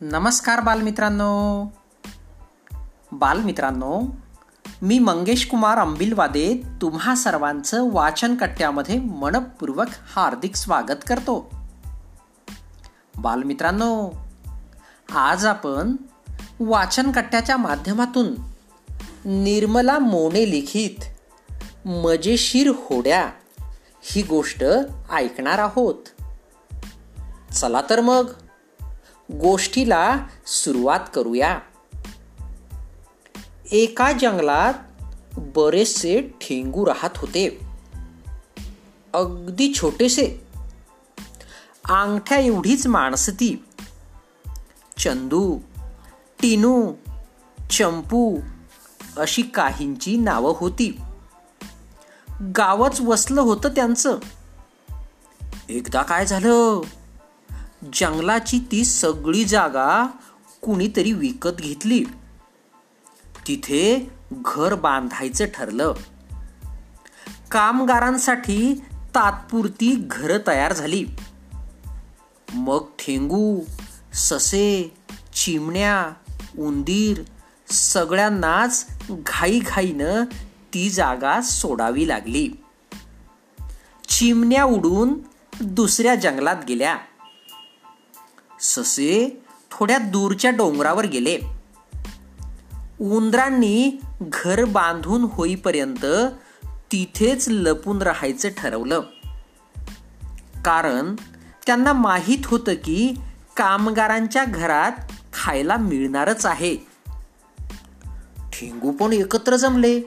नमस्कार बालमित्रांनो. बालमित्रांनो मी मंगेश कुमार अंबिलवादे तुम्हा सर्वांचं वाचन कट्ट्यामध्ये मनपूर्वक हार्दिक स्वागत करतो. बालमित्रांनो आज आपण वाचन कट्ट्याच्या माध्यमातून निर्मला मोने लिखित मजेशीर होड्या ही गोष्ट ऐकणार आहोत. चला तर मग गोष्टीला सुरुवात करूया. एका जंगलात बरेचसे ठेंगू राहत होते. अगदी छोटेसे. अंगठ्या एवढीच माणसं ती. चंदू टिनू चंपू अशी काहींची नावं होती. गावच वसलं होतं त्यांचं. एकदा काय झालं? जंगलाची ती सगळी जागा कुणीतरी विकत घेतली. तिथे घर बांधायचं ठरलं. कामगारांसाठी तात्पुरती घर तयार झाली. मग ठेंगू ससे चिमण्या उंदीर सगळ्यांनाच घाईघाईनं ती जागा सोडावी लागली. चिमण्या उडून दुसऱ्या जंगलात गेल्या. ससे थोड्या दूरच्या डोंगरावर गेले. उंदरांनी घर बांधून होईपर्यंत तिथेच लपून राहायचं ठरवलं. कारण त्यांना माहीत होतं की कामगारांच्या घरात खायला मिळणारच आहे. ठेंगू पण एकत्र जमले.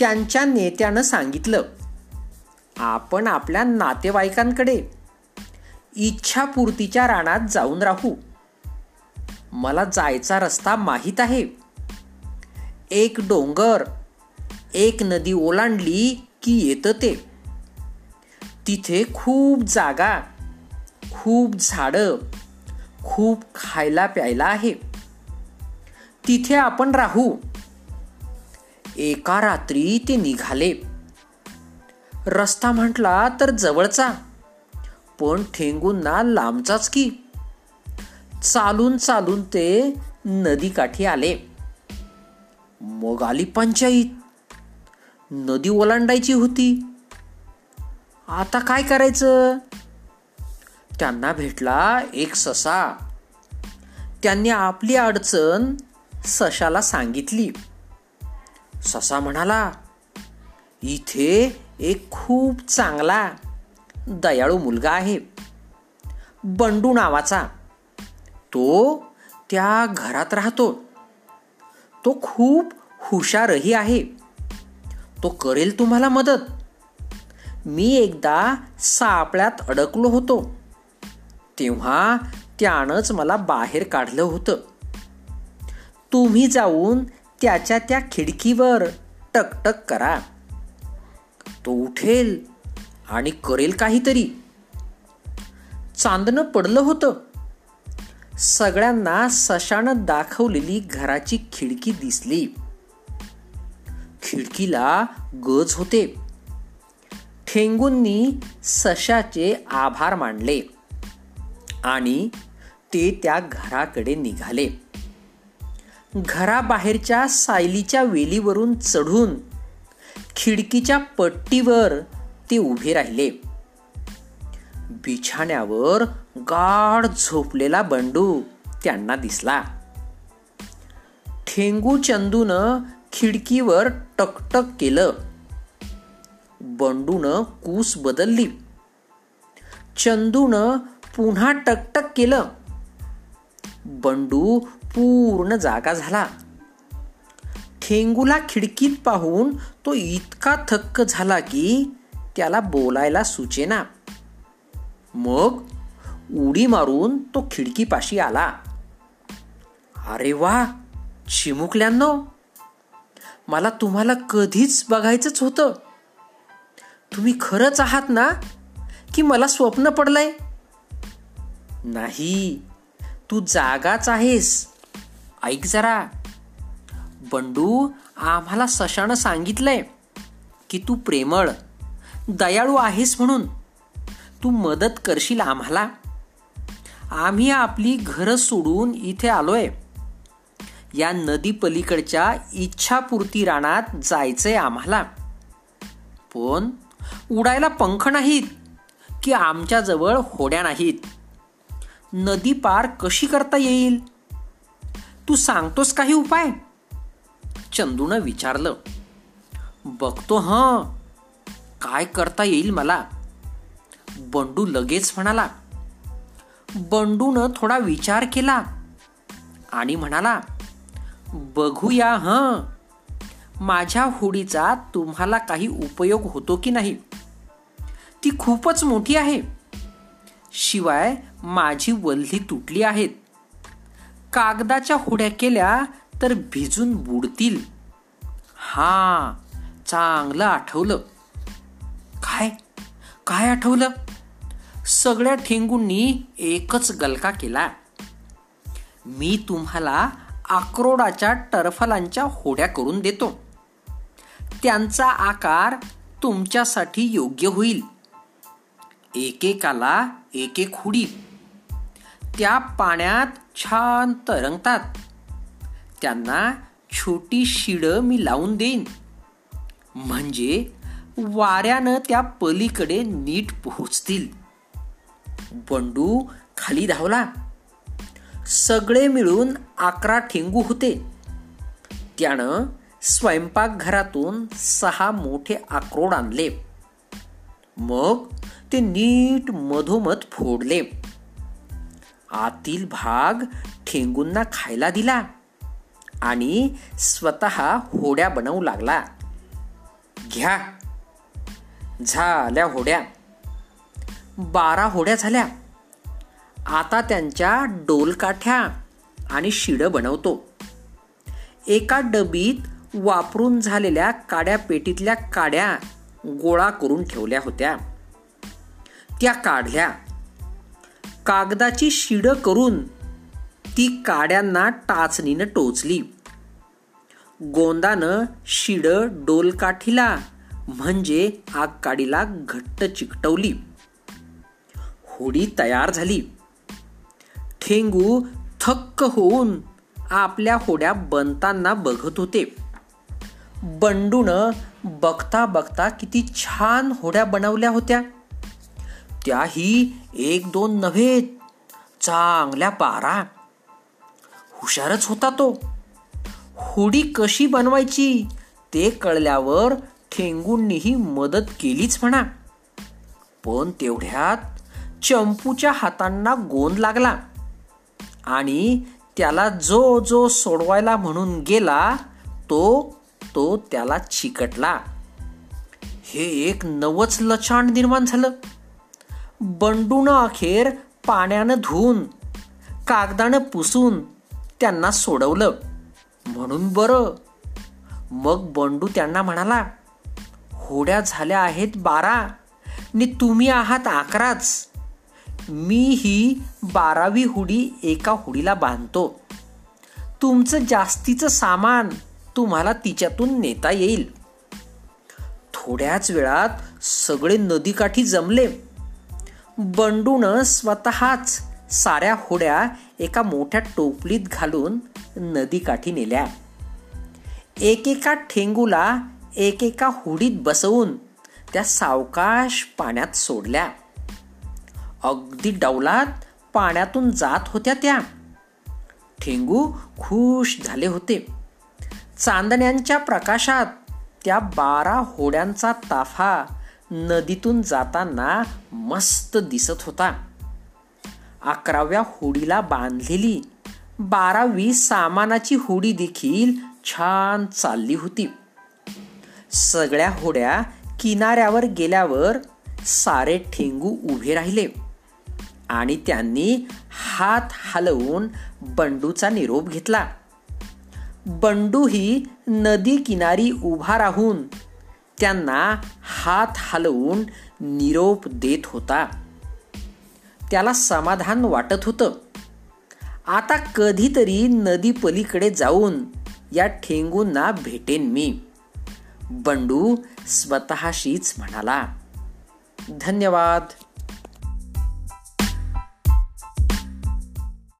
त्यांच्या नेत्यानं सांगितलं आपण आपल्या नातेवाईकांकडे इच्छापूर्तीच्या रानात जाऊन राहू. मला जायचा रस्ता माहीत आहे. एक डोंगर एक नदी ओलांडली की येतं ते. तिथे खूप जागा खूप झाडं खूप खायला प्यायला आहे. तिथे आपण राहू. एका रात्री ते निघाले. रस्ता म्हटला तर जवळचा पण ठेंगूंना लांबचाच की. चालून चालून ते नदीकाठी आले. मग आली पंचायत. नदी ओलांडायची होती. आता काय करायचं? त्यांना भेटला एक ससा. त्यांनी आपली अडचण सशाला सांगितली. ससा म्हणाला इथे एक खूप चांगला दयाळू मुलगा आहे. बंडू नावाचा. तो त्या घरात राहतो. तो खूप हुशारही आहे. तो करेल तुम्हाला मदत. मी एकदा सापळ्यात अडकलो होतो. तेव्हा त्यानंच मला बाहेर काढलं होतं. तुम्ही जाऊन त्याच्या त्या खिडकीवर टकटक करा. तो उठेल. आणि करेल काहीतरी. चांदणं पडलं होतं. सगळ्यांना सशानं दाखवलेली घराची खिडकी दिसली. खिडकीला गज होते. ठेंगूंनी सशाचे आभार मानले आणि ते त्या घराकडे निघाले. घराबाहेरच्या सायलीच्या वेलीवरून चढून खिडकीच्या पट्टीवर ते उभे राहिले. बिछाण्यावर गाढ झोपलेला बंडू त्यांना दिसला. ठेंगू चंदून खिडकीवर टकटक केलं. बंडून कूस बदलली. चंदून पुन्हा टकटक केलं. बंडू पूर्ण जागा झाला. ठेंगूला खिडकीत पाहून तो इतका थक्क झाला की त्याला बोलायला सुचेना. मग उडी मारून तो खिडकीपाशी आला. अरे वा चिमुकल्यांनो मला तुम्हाला कधीच बघायचंच होतं. तुम्ही खरंच आहात ना की मला स्वप्न पडलंय? नाही तू जागाच आहेस. ऐक जरा. बंडू आम्हाला सशानं सांगितलंय की तू प्रेमळ. दयाळू आहेस म्हणून. तू मदत करशील आम्हाला. आम्ही आपली घरं सोडून इथे आलोय. या नदी पलीकडच्या इच्छापूर्ती रानात जायचंय आम्हाला. पण उडायला पंख नाहीत की आमच्याजवळ होड्या नाहीत. नदी पार कशी करता येईल? तू सांगतोस काही उपाय? चंदूनं विचारलं. बघतो हं. काय करता येईल मला? बंडू लगेच म्हणाला. बंडून थोडा विचार केला आणि म्हणाला बघूया ह. माझ्या होडीचा तुम्हाला काही उपयोग होतो की नाही? ती खूपच मोठी आहे. शिवाय माझी वल्ली तुटली आहेत. कागदाच्या होड्या केल्या तर भिजून बुडतील. हां चांगलं आठवलं. काय? काय आठवलं? सगळ्या ठेंगूंनी एकच गलका केला. मी तुम्हाला आक्रोडाच्या टरफलांच्या होड्या करून देतो. त्यांचा आकार तुमच्यासाठी योग्य होईल. एकेकाला एक एक हुडी. त्या पाण्यात छान तरंगतात. त्यांना छोटी शिड मी लावून देईन. म्हणजे वाऱ्यानं त्या पलीकडे नीट पोहोचतील. बंडू खाली धावला. सगळे मिळून अकरा ठेंगू होते. त्यानं स्वयंपाकघरातून सहा मोठे आक्रोड आणले. मग ते नीट मधोमध फोडले. आतील भाग ठेंगूंना खायला दिला आणि स्वतः होड्या बनवू लागला. घ्या. झाल्या होड्या. बारा होड्या झाल्या. आता त्यांच्या डोलकाठ्या आणि शिडं बनवतो. एका डबीत वापरून झालेल्या काड्या पेटीतल्या काड्या गोळा करून ठेवल्या होत्या. त्या काढल्या. कागदाची शिड करून ती काड्यांना टाचणीनं टोचली. गोंदानं शिड डोलकाठीला म्हणजे आगकाडीला घट्ट चिकटवली. होडी तयार झाली. ठेंगू थक्क होऊन आपल्या होड्या बनताना बघत होते. बंडून बघता बघता किती छान होड्या बनवल्या होत्या. त्याही एक दोन नव्हे चांगल्या पारा. हुशारच होता तो. होडी कशी बनवायची ते कळल्यावर खेंगूंनीही मदत केलीच म्हणा. पण तेवढ्यात चंपूच्या हातांना गोंद लागला. आणि त्याला जो जो सोडवायला म्हणून गेला तो तो त्याला चिकटला. हे एक नवच लछाण निर्माण झालं. बंडून अखेर पाण्यानं धुवून कागदानं पुसून त्यांना सोडवलं. म्हणून बरं. मग बंडू त्यांना म्हणाला होड्या झाल्या आहेत बारा. नि तुम्ही आहात अकराच. मी ही बारावी हुडी एका हुडीला बांधतो. तुमचं जास्तीचं सामान तुम्हाला तिच्यातून नेता येईल. थोड्याच वेळात सगळे नदीकाठी जमले. बंडून स्वतःच साऱ्या होड्या एका मोठ्या टोपलीत घालून नदीकाठी नेल्या. एकेका ठेंगूला एकेका हुडीत बसवून त्या सावकाश पाण्यात सोडल्या. अगदी डौलात पाण्यातून जात होत्या त्या. ठेंगू खुश झाले होते. चांदण्यांच्या प्रकाशात त्या बारा होड्यांचा ताफा नदीतून जाताना मस्त दिसत होता. अकराव्या होडीला बांधलेली बारावी सामानाची होडी देखील छान चालली होती. सगळ्या होड्या किनाऱ्यावर गेल्यावर सारे ठेंगू उभे राहिले. आणि त्यांनी हात हलवून बंडूचा निरोप घेतला. बंडू ही नदी किनारी उभा राहून त्यांना हात हलवून निरोप देत होता. त्याला समाधान वाटत होतं. आता कधीतरी नदी पलीकडे जाऊन या ठेंगूंना भेटेन मी. बंडू स्वतःशीच म्हणाला. धन्यवाद.